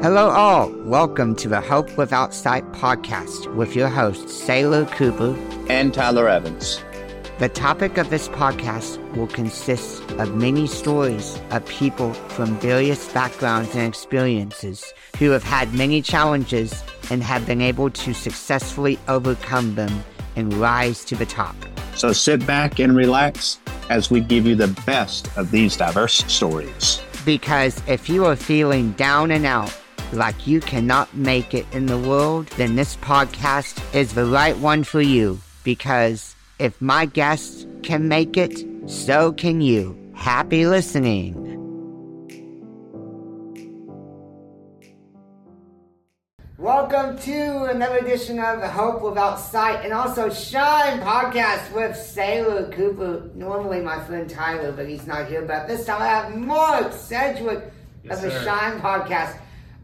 Hello, all. Welcome to the Hope Without Sight podcast with your hosts, Saylor Cooper and Tyler Evans. The topic of this podcast will consist of many stories of people from various backgrounds and experiences who have had many challenges and have been able to successfully overcome them and rise to the top. So sit back and relax as we give you the best of these diverse stories. Because if you are feeling down and out, like you cannot make it in the world, then this podcast is the right one for you. Because if my guests can make it, so can you. Happy listening. Welcome to another edition of the Hope Without Sight and also Shine podcast with Saylor Cooper. Normally my friend Tyler, but he's not here. But this time I have Mark Sedgwick Yes, of the sir. Shine podcast.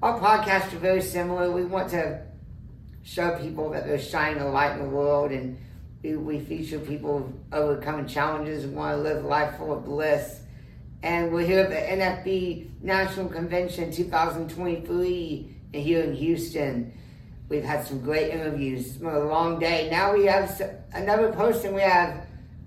Our podcasts are very similar. We want to show people that they're shining a light in the world and we, feature people overcoming challenges and want to live a life full of bliss. And we're here at the NFB National Convention 2023 here in Houston. We've had some great interviews. It's been a long day. Now we have another person. We have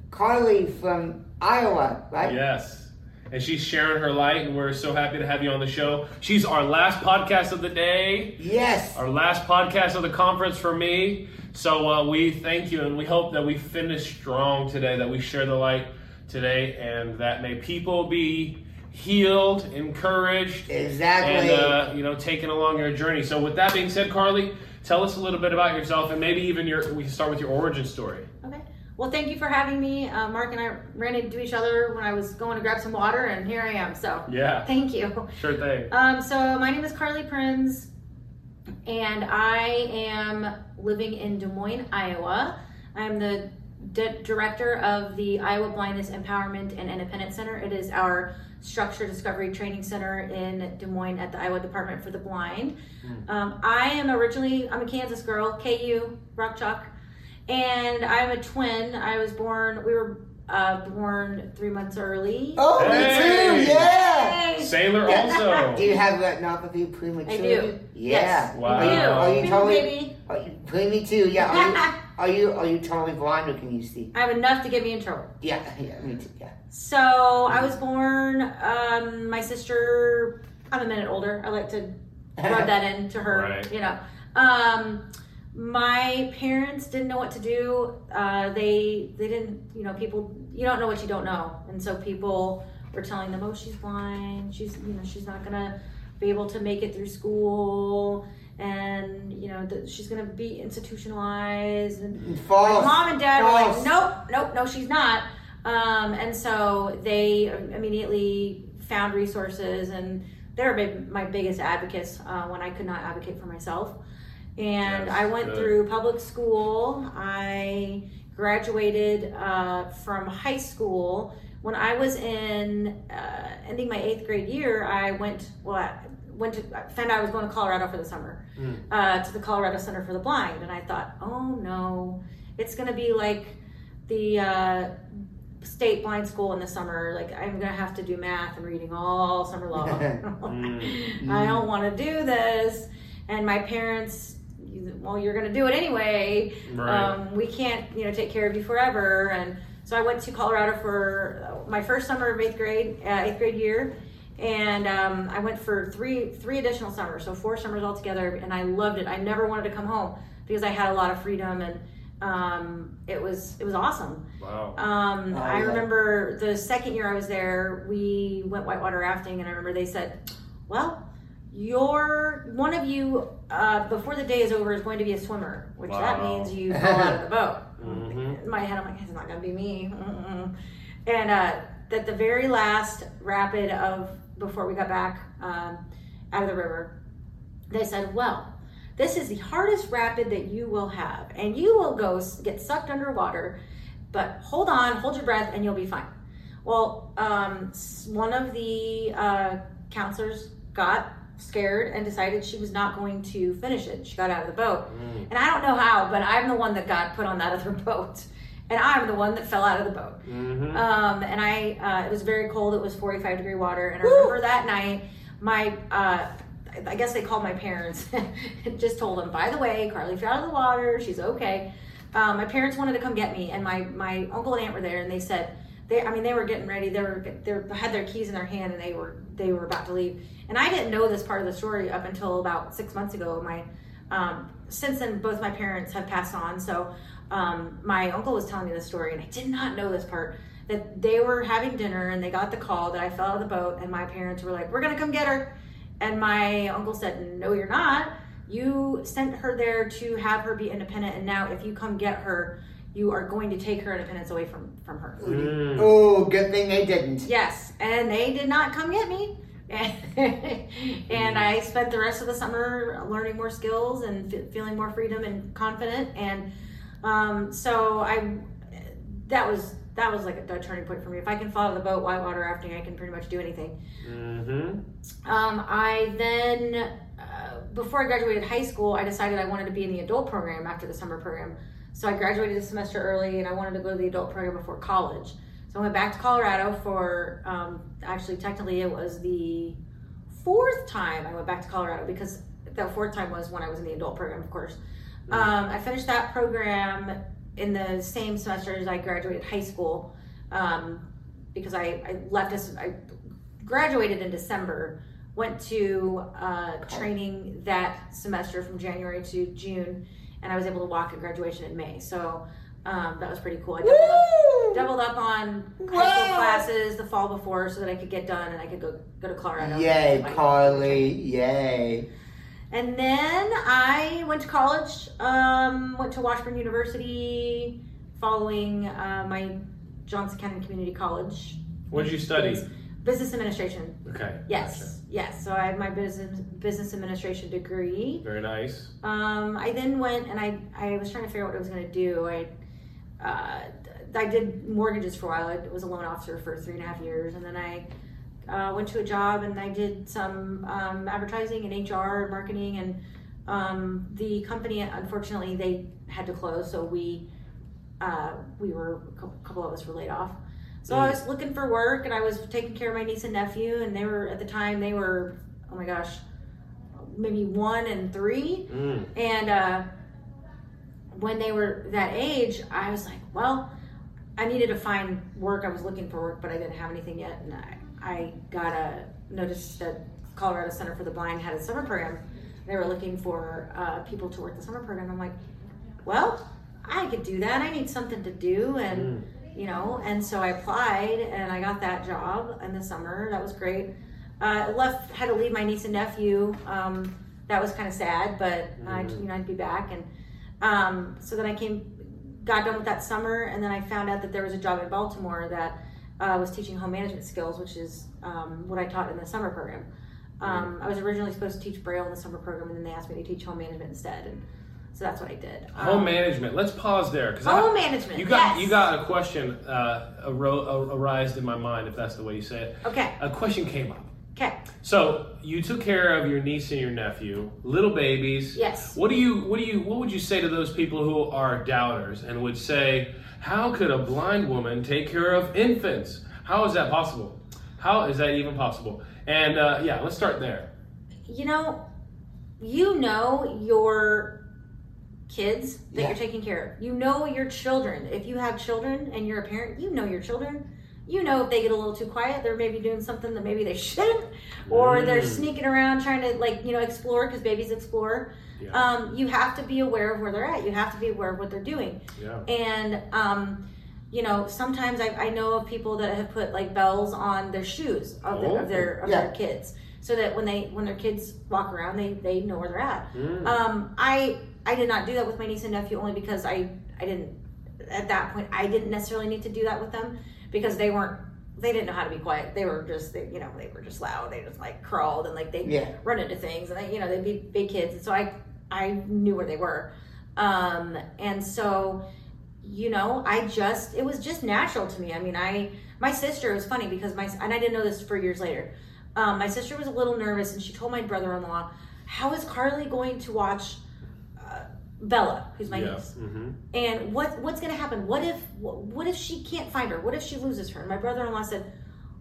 Karly from Iowa, right? Yes. And she's sharing her light, and we're so happy to have you on the show. She's our last podcast of the day, Yes. our last podcast of the conference for me. So uh, we thank you, and we hope that we finish strong today, that we share the light today, and that may people be healed, encouraged, Exactly. and uh, you know taken along your journey. So with that being said, Karly, tell us a little bit about yourself, and maybe even your. We can start with your origin story. Okay. Well, thank you for having me. Uh, Mark and I ran into each other when I was going to grab some water, and here I am. So, Yeah, thank you. sure thing. Um, so, my name is Karly Prins, and I am living in Des Moines, Iowa. I'm the di- director of the Iowa Blindness Empowerment and Independence Center. It is our structure discovery training center in Des Moines at the Iowa Department for the Blind. Um, I am originally I'm a Kansas girl, KU, Rock Chalk, and I'm a twin. I was born. We were uh, born three months early. oh, Hey. me too. Yeah. Yay! Saylor Do also. Do you have retinopathy prematurity? I do. Yeah. Yes. Wow. Are you, are you totally? baby. Are you, me too. Yeah. Are you, are you are you totally blind or can you see? I have enough to get me in trouble. Yeah. Yeah. Me too. Yeah. So I was born. Um, my sister. I'm a minute older. I like to rub that into her. Right. You know. Um, my parents didn't know what to do. Uh, they they didn't. You know, people. You don't know what you don't know, and so people were telling them, "Oh, she's blind. She's you know she's not gonna be able to make it through school." And you know that she's gonna be institutionalized, and my False. mom and dad were like, nope, nope, no, she's not. Um, and so they immediately found resources, and they're my biggest advocates uh, when I could not advocate for myself. And Yes, I went good. through public school. I graduated uh, from high school. When I was in uh, ending my eighth grade year, I went. Well, I went to found out I was going to Colorado for the summer Mm. uh, to the Colorado Center for the Blind, and I thought, oh no, it's going to be like the uh, state blind school in the summer. Like I'm going to have to do math and reading all summer long. Mm. I don't want to do this, and my parents. Well, you're going to do it anyway. Right. Um, we can't, you know, take care of you forever. And so I went to Colorado for uh, my first summer of eighth grade, uh, eighth grade year, and um, I went for three three additional summers, so four summers altogether, and I loved it. I never wanted to come home because I had a lot of freedom and um, it was it was awesome. wow. Um, Oh, I yeah. remember the second year I was there, we went whitewater rafting, and I remember they said, "Well, you're one of you uh, before the day is over is going to be a swimmer, which that means you fall out of the boat." Mhm. In my head, I'm like, "It's not going to be me." Mm-mm. And uh, that the very last rapid of before we got back um, out of the river, they said, "Well." This is the hardest rapid that you will have, and you will go get sucked underwater but hold on, hold your breath, and you'll be fine. Well, um, one of the uh, counselors got scared and decided she was not going to finish it. She got out of the boat. Mm. And I don't know how, but I'm the one that got put on that other boat. And I'm the one that fell out of the boat. Mhm. Um, and I, uh, it was very cold. It was 45 degree water. And I Woo! remember that night, my, uh, I guess they called my parents and just told them, by the way, Karly fell out of the water. She's okay. Um, my parents wanted to come get me, and my my uncle and aunt were there, and they said they. I mean, they were getting ready. They were they had their keys in their hand, and they were they were about to leave. And I didn't know this part of the story up until about six months ago. My um, since then, both my parents have passed on, so um, my uncle was telling me this story, and I did not know this part that they were having dinner and they got the call that I fell out of the boat, and my parents were like, "We're gonna come get her," and my uncle said, "No, you're not. You sent her there to have her be independent, and now if you come get her." You are going to take her independence away from from her. Mm. Oh, good thing they didn't. Yes, and they did not come get me. and I spent the rest of the summer learning more skills and f- feeling more freedom and confident. And um, so I, that was that was like a, a turning point for me. If I can follow the boat whitewater rafting, I can pretty much do anything. Mm-hmm. Um, I then, uh, before I graduated high school, I decided I wanted to be in the adult program after the summer program. So I graduated a semester early, and I wanted to go to the adult program before college. So I went back to Colorado for, um, actually, technically, it was the fourth time I went back to Colorado because the fourth time was when I was in the adult program, of course. Um, I finished that program in the same semester as I graduated high school um, because I, I left us, I graduated in December, went to uh, training that semester from January to June, and I was able to walk at graduation in May. So um, that was pretty cool. I doubled up, doubled up on high school Wow. classes the fall before so that I could get done and I could go go to Colorado. Yay, Karly. Yay. And then I went to college, um, went to Washburn University following uh, my Johnson County Community College. What did you study? Business- administration. Okay. Yes, gotcha. yes. So I have my business business administration degree. Very nice. Um, I then went and I, I was trying to figure out what I was going to do. I uh, I did mortgages for a while. I was a loan officer for three and a half years, and then I uh, went to a job and I did some um, advertising and HR and marketing. And um, the company, unfortunately, they had to close, so we uh, we were a couple of us were laid off. So I was looking for work, and I was taking care of my niece and nephew, and they were at the time they were oh my gosh, maybe one and three. Mm. And uh, when they were that age, I was like, well, I needed to find work. I was looking for work, but I didn't have anything yet. And I, I got a notice that Colorado Center for the Blind had a summer program. They were looking for uh, people to work the summer program. I'm like, well, I could do that. I need something to do. And, you know, and so I applied and I got that job in the summer. That was great. Uh, left, had to leave my niece and nephew. Um, that was kind of sad, but I, you know, I'd be back. And um, so then I came, got done with that summer, and then I found out that there was a job in Baltimore that uh, was teaching home management skills, which is um, what I taught in the summer program. Um, I was originally supposed to teach Braille in the summer program, and then they asked me to teach home management instead, and so that's what I did. Home Um, management. Let's pause there because Home management. You got yes. you got a question uh, aro- arised in my mind, if that's the way you say it. Okay. A question came up. Okay. So you took care of your niece and your nephew, little babies. Yes. What do you what do you what would you say to those people who are doubters and would say, how could a blind woman take care of infants? How is that possible? How is that even possible? And uh, yeah, let's start there. you know, you know your kids that Yeah. you're taking care of. You know your children. If you have children and you're a parent, you know your children. You know if they get a little too quiet, they're maybe doing something that maybe they shouldn't, or they're Mm. sneaking around trying to like you know explore because babies explore. Yeah. Um, you have to be aware of where they're at. You have to be aware of what they're doing. Yeah. And um, you know, sometimes I, I know of people that have put like bells on their shoes of, their of their of Yeah. their kids, so that when they when their kids walk around, they they know where they're at. Mm. Um, I I did not do that with my niece and nephew only because I I didn't at that point I didn't necessarily need to do that with them because they weren't they didn't know how to be quiet. They were just they, you know they were just loud. They just like crawled and like they Yeah. run into things and they, you know they'd be big kids. And so I I knew where they were, um, and so you know I just it was just natural to me. I mean I my sister it was funny because my and I didn't know this for years later. Um, my sister was a little nervous and she told my brother-in-law, "How is Karly going to watch Bella, who's my yeah. niece?" hmm And what what's going to happen? What if what if she can't find her? What if she loses her? And my brother-in-law said,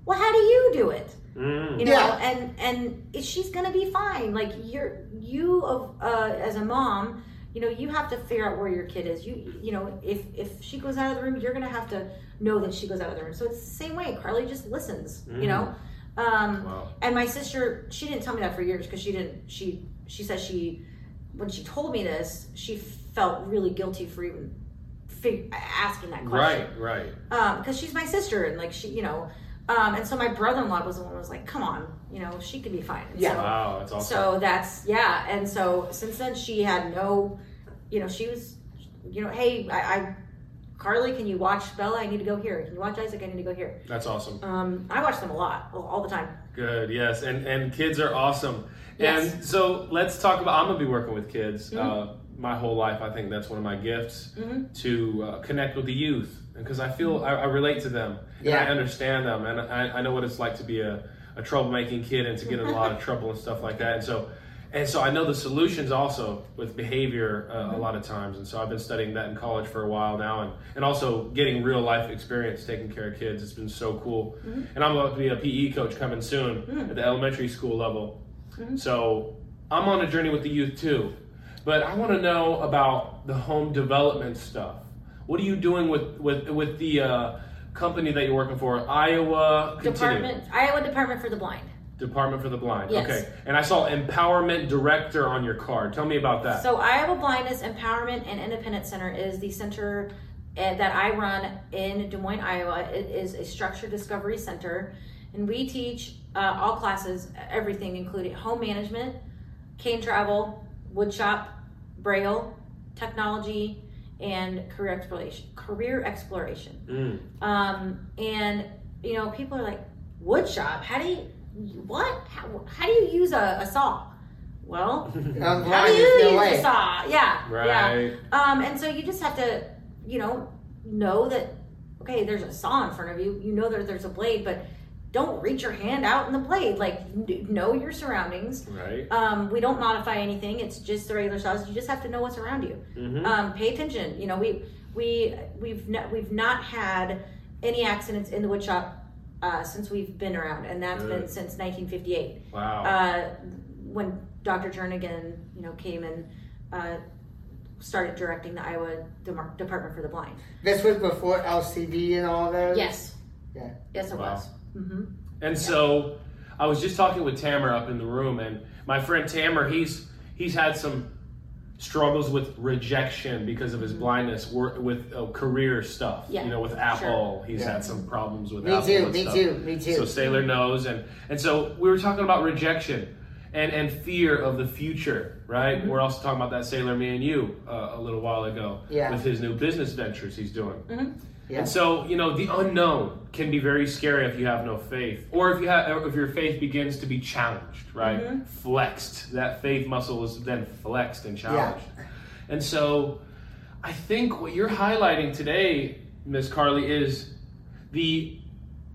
well, how do you do it? Mm. you know Yeah. and and she's gonna be fine like you're you of uh, as a mom you know you have to figure out where your kid is you you know if if she goes out of the room you're gonna have to know that she goes out of the room so it's the same way karly just listens you know um Wow. and my sister she didn't tell me that for years because she didn't she she said she when she told me this she felt really guilty for even fig- asking that question Right, right. because she's my sister and like she you know um, and so my brother-in-law was the one who was like come on you know she could be fine And Yeah. so, Wow, that's awesome. so that's yeah and so since then she had no you know she was you know hey I, I karly can you watch bella i need to go here can you watch isaac i need to go here that's awesome. um, i watch them a lot all, all the time Good, yes, and and kids are awesome. Yes. And so let's talk about. I'm gonna be working with kids Mhm. uh, my whole life. I think that's one of my gifts Mhm. to uh, connect with the youth because I feel I, I relate to them Yeah. and I understand them and I, I know what it's like to be a, a troublemaking kid and to get in a lot of trouble and stuff like that. And so and so I know the solutions also with behavior uh, a lot of times. And so I've been studying that in college for a while now and, and also getting real life experience taking care of kids. It's been so cool. And I'm about to be a PE coach coming soon at the elementary school level. So I'm on a journey with the youth too. But I want to know about the home development stuff. What are you doing with with with the uh, company that you're working for, Iowa Continue. department iowa department for the blind Department for the Blind. Yes. Okay. And I saw Empowerment Director on your card. Tell me about that. So Iowa Blindness Empowerment and Independence Center is the center uh, that I run in Des Moines, Iowa. It is a structured discovery center, and we teach uh, all classes, everything, including home management, cane travel, woodshop, braille, technology, and career exploration. Career exploration. Mm. Um, and you know, people are like, woodshop? How do you what? How, how do you use a, a saw? Well, how do you use way. a saw? Yeah, yeah. Right. Um, and so you just have to, you know, know that okay, there's a saw in front of you. You know that there's a blade, but don't reach your hand out in the blade. Like know your surroundings. Right. Um, we don't modify anything. It's just the regular saws. You just have to know what's around you. Mhm. Um, pay attention. You know, we we we've not, we've not had any accidents in the wood shop uh, since we've been around, and that's Good. been since 1958 Wow. uh, when Dr. Jernigan, you know, came and uh, started directing the Iowa Demar- Department for the Blind. This was before LCB and all those. Yes. Yeah. Yes, it Wow. was. Hmm And so I was just talking with Tamer up in the room, and my friend Tamer, he's he's had some struggles with rejection because of his blindness, work with uh, career stuff. Mm-hmm. Yeah, You know, with Apple, he's Yeah. had some problems with Me Apple. too. Me stuff. too. Me too. So Saylor knows, and and so we were talking about rejection and and fear of the future, right? Mm-hmm. We're also talking about that Saylor Me and You uh, a little while ago Yeah. with his new business ventures he's doing. Yeah. And so, you know, the unknown can be very scary if you have no faith, or if you have, if your faith begins to be challenged, right? Mm-hmm. Flexed. That faith muscle is then flexed and challenged. And so, I think what you're highlighting today, Miss Karly, is the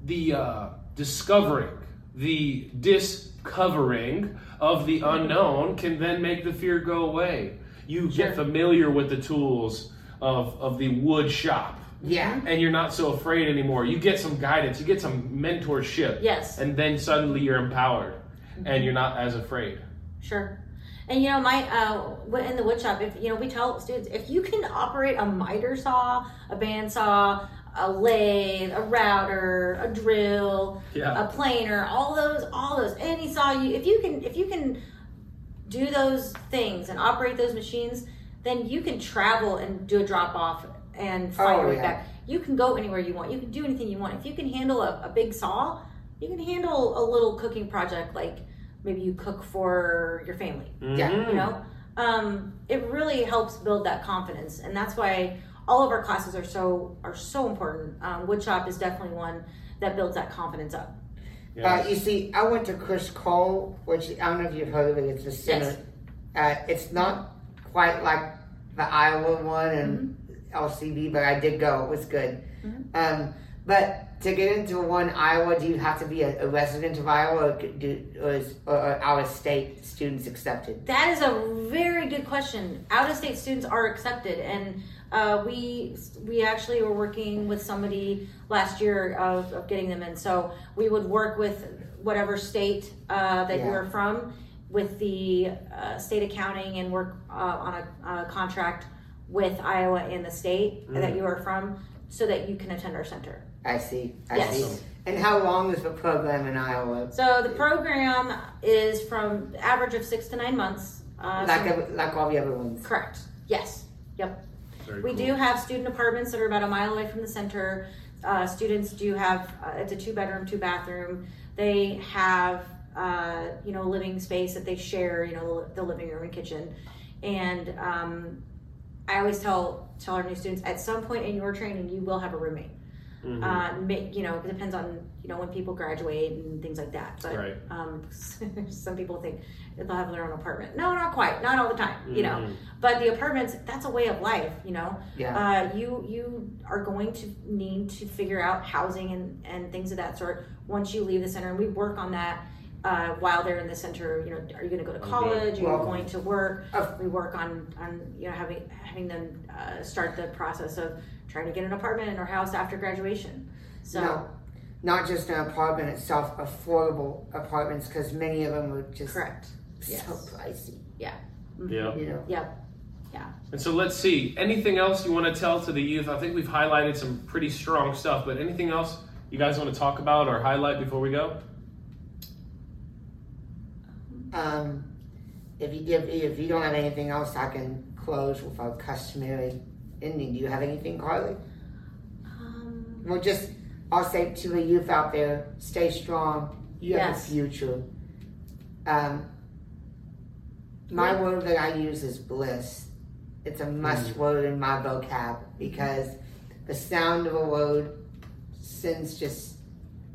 the uh, discovering, the discovering of the unknown can then make the fear go away. You get familiar with the tools of of the wood shop Yeah. and you're not so afraid anymore. You get some guidance, you get some mentorship. Yes. And then suddenly you're empowered and you're not as afraid. Sure. And you know, my uh, in the woodshop, if you know, we tell students if you can operate a miter saw, a bandsaw, a lathe, a router, a drill, Yeah. a planer, all those, all those, any saw you, if you can, if you can do those things and operate those machines, then you can travel and do a drop off and find Oh, your way yeah. back. You can go anywhere you want. You can do anything you want. If you can handle a, a big saw, you can handle a little cooking project like maybe you cook for your family Yeah. Mhm. you know um, it really helps build that confidence and that's why all of our classes are so are so important um, woodshop is definitely one that builds that confidence up Yes. Uh, you see, I went to Criss Cole, which I don't know if you've heard of it. It's the center. Uh, it's not quite like the Iowa one and LCB, but I did go. It was good. Um, but to get into one Iowa, do you have to be a, a resident of Iowa, or, do, or, is, or are out of state students accepted? that is a very good question out of state students are accepted and Uh, we we actually were working with somebody last year of, of getting them in. So we would work with whatever state uh, that Yeah. you are from with the uh, state accounting and work uh, on a, on a contract with Iowa and the state that you are from so that you can attend our center. I see. I Yes. see. And how long is the program in Iowa? So the program is from average of six to nine months. Uh, Like so- every, like all the other ones. correct. Yes. Yep. Very We cool. do have student apartments that are about a mile away from the center. Uh, students do have uh, it's a two bedroom, two bathroom. They have uh, you know living space that they share. You know the living room and kitchen. And um, I always tell tell our new students at some point in your training you will have a roommate. Mhm. Uh, ma- you know, it depends on you know when people graduate and things like that. But Right. um, some people think they'll have their own apartment. No, not quite. Not all the time. You know, Mhm. but the apartments that's a way of life. You know, Yeah. uh, you you are going to need to figure out housing and and things of that sort once you leave the center. And we work on that. Uh, while they're in the center, you know, are you going to go to Okay. college? Are you Well- going to work? Of- We work on, on you know having having them uh, start the process of trying to get an apartment or house after graduation. So No, not just an apartment itself, affordable apartments, because many of them are just correct. so Yes. pricey. Yeah. You know. Yep. And so let's see. Anything else you want to tell to the youth? I think we've highlighted some pretty strong stuff, but anything else you guys want to talk about or highlight before we go? Um, if you give, if you don't have anything else, I can close with our customary ending. Do you have anything, Karly? Um, Well, just I'll say to the youth out there, stay strong. You have a future. Um, my Yeah. word that I use is bliss. It's a must word in my vocab because the sound of a word sends just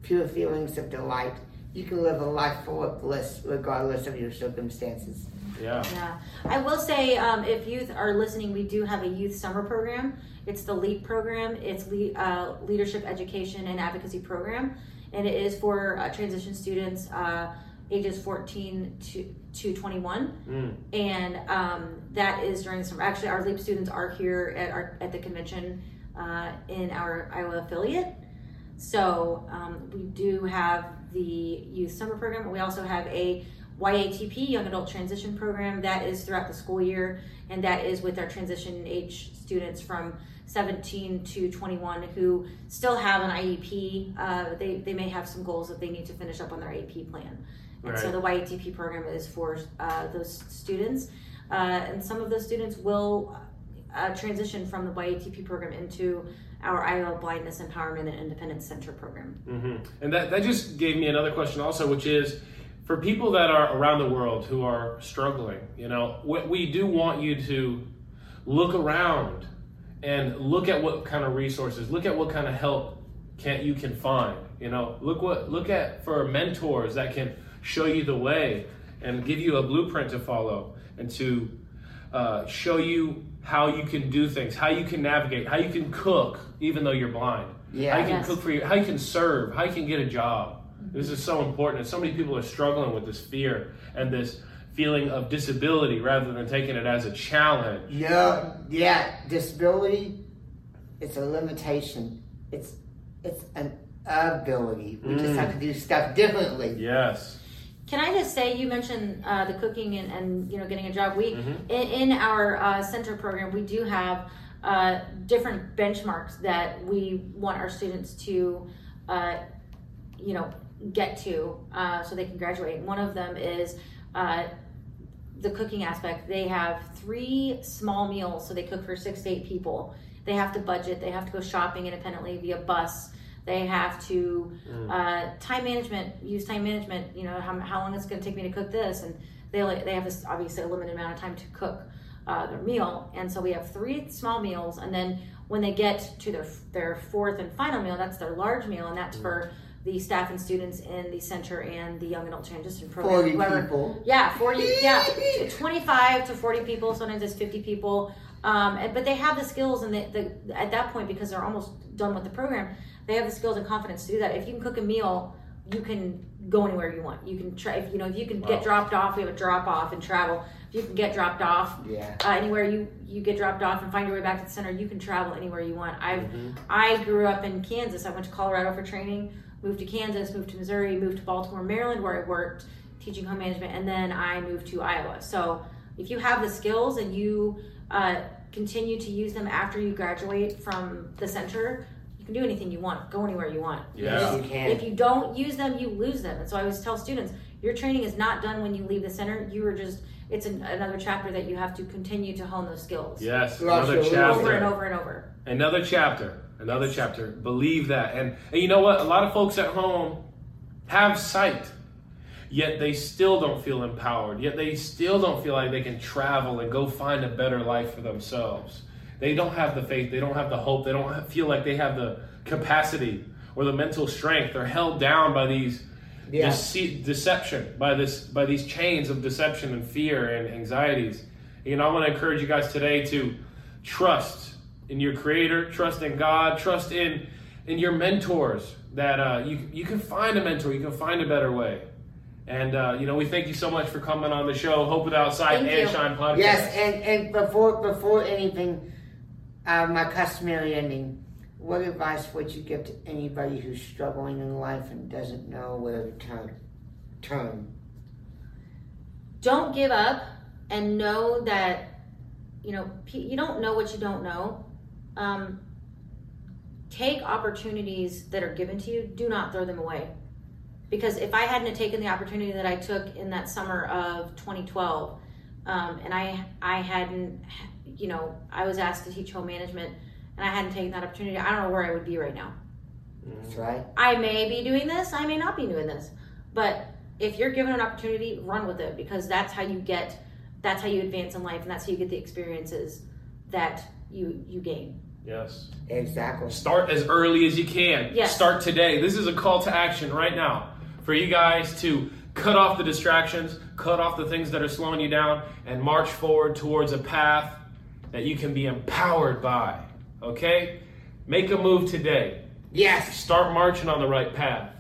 pure feelings of delight. You can live a life full of bliss regardless of your circumstances. Yeah. yeah. I will say, um, if youth are listening, we do have a youth summer program. It's the LEAP program. It's le- uh, Leadership Education and Advocacy Program, and it is for uh, transition students uh, ages 14 to, to 21. Mm. and um, that is during the summer. Actually, our LEAP students are here at our at the convention uh, in our Iowa affiliate. So um, we do have the youth summer program. We also have a YATP Young Adult Transition Program that is throughout the school year, and that is with our transition age students from 17 to 21 who still have an IEP. Uh, they they may have some goals that they need to finish up on their IEP plan. And so the YATP program is for uh, those students, uh, and some of those students will uh, transition from the YATP program into our Iowa Blindness Empowerment and Independence Center program. hmm And that, that just gave me another question also, which is for people that are around the world who are struggling, you know, we, we do want you to look around and look at what kind of resources, look at what kind of help can you can find. You know, look what look at for mentors that can show you the way and give you a blueprint to follow and to uh, show you how you can do things, how you can navigate, how you can cook even though you're blind. Yeah. How Yeah. you can Yes. cook for you, how you can serve, how you can get a job. This is so important. And so many people are struggling with this fear and this feeling of disability rather than taking it as a challenge. No, yeah, disability, it's a limitation. It's it's an ability. We just Mm. have to do stuff differently. Yes. Can I just say, you mentioned uh, the cooking and, and you know getting a job. We Mhm. in, in our uh, center program, we do have uh, different benchmarks that we want our students to, uh, you know, get to uh, so they can graduate. One of them is uh, the cooking aspect. They have three small meals, so they cook for six to eight people. They have to budget. They have to go shopping independently via bus. They have to uh, time management, use time management. You know how, how long it's going to take me to cook this, and they they have this obviously a limited amount of time to cook uh, their meal. And so we have three small meals, and then when they get to their their fourth and final meal, that's their large meal, and that's for the staff and students in the center and the young adult transition program. Forty Whoever- people. yeah, 40, yeah, 25 to 40 people, sometimes it's 50 people. Um, but they have the skills, and they, the, at that point, because they're almost done with the program, they have the skills and confidence to do that. If you can cook a meal you can go anywhere you want. You can try, if you know, if you can Wow. get dropped off, we have a drop off and travel. If you can get dropped off, Yeah. uh, anywhere you you get dropped off and find your way back to the center, you can travel anywhere you want. I've Mm-hmm. I grew up in Kansas. I went to Colorado for training, moved to Kansas, moved to Missouri, moved to Baltimore, Maryland, where I worked teaching home management, and then I moved to Iowa. So if you have the skills and you uh, continue to use them after you graduate from the center, you can do anything you want, go anywhere you want. Yeah. Yes, you can. If you don't use them, you lose them. And so I always tell students, your training is not done when you leave the center. You are just, it's an, another chapter that you have to continue to hone those skills Yes, Well, another absolutely. chapter. over and over and over. Another chapter. Another chapter. Believe that. And, and you know what? A lot of folks at home have sight, yet they still don't feel empowered. Yet they still don't feel like they can travel and go find a better life for themselves. They don't have the faith. They don't have the hope. They don't feel like they have the capacity or the mental strength. They're held down by these Yeah. dece- deception, by this, by these chains of deception and fear and anxieties. You know, I want to encourage you guys today to trust in your Creator, trust in God, trust in in your mentors. That uh, you you can find a mentor, you can find a better way. And uh, you know, we thank you so much for coming on the show, Hope Without Sight and you. Shine podcast. Yes, and, and before before anything, uh, my customary ending. What advice would you give to anybody who's struggling in life and doesn't know where to turn? Turn. Don't give up and know that, you know, you don't know what you don't know. Um, take opportunities that are given to you. Do not throw them away. Because if I hadn't taken the opportunity that I took in that summer of 2012, um, and I I hadn't, you know, I was asked to teach home management, and I hadn't taken that opportunity, I don't know where I would be right now. Mm. That's right. I may be doing this, I may not be doing this. But if you're given an opportunity, run with it because that's how you get that's how you advance in life and that's how you get the experiences that you you gain. Yes. Exactly. Start as early as you can. Yes. Start today. This is a call to action right now for you guys to cut off the distractions, cut off the things that are slowing you down, and march forward towards a path that you can be empowered by. Okay? Make a move today. Yes. Start marching on the right path.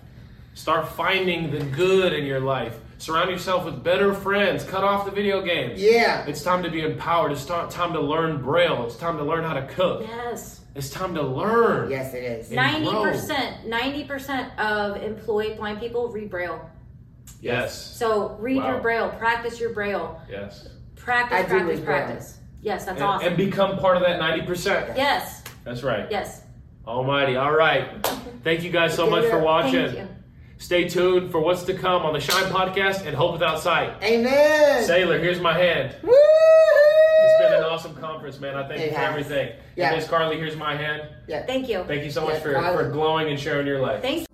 Start finding the good in your life. Surround yourself with better friends. Cut off the video games. Yeah. It's time to be empowered. It's ta- time to learn Braille. It's time to learn how to cook. Yes. It's time to learn. Yes, it is. Ninety percent, ninety percent of employed blind people read Braille. Yes. So read Wow. your Braille, practice your Braille, Yes. practice, I do practice, Braille. Practice. Yes, that's and, awesome. and become part of that 90%. yes, That's right. yes. Almighty. All right. Thank you guys so much for watching. Thank you. Stay tuned for what's to come on the Shine Podcast and Hope Without Sight. Amen. Saylor, here's my hand. Woo! It's been an awesome conference, man. I thank It you for has. everything. Yeah. Miss Karly, here's my hand. Yeah. Thank you. Thank you so much Yeah, for, Karly. for glowing and sharing your life. Thank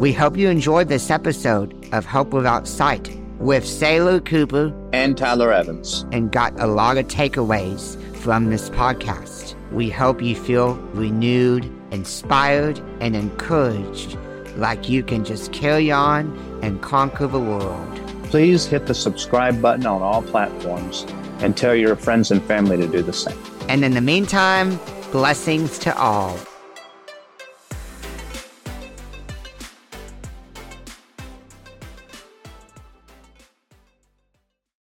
We hope you enjoyed this episode of Hope Without Sight with Saylor Cooper And Tyler Evans. and got a lot of takeaways from this podcast. We hope you feel renewed, inspired, and encouraged like you can just carry on and conquer the world. Please hit the subscribe button on all platforms and tell your friends and family to do the same. And in the meantime, blessings to all.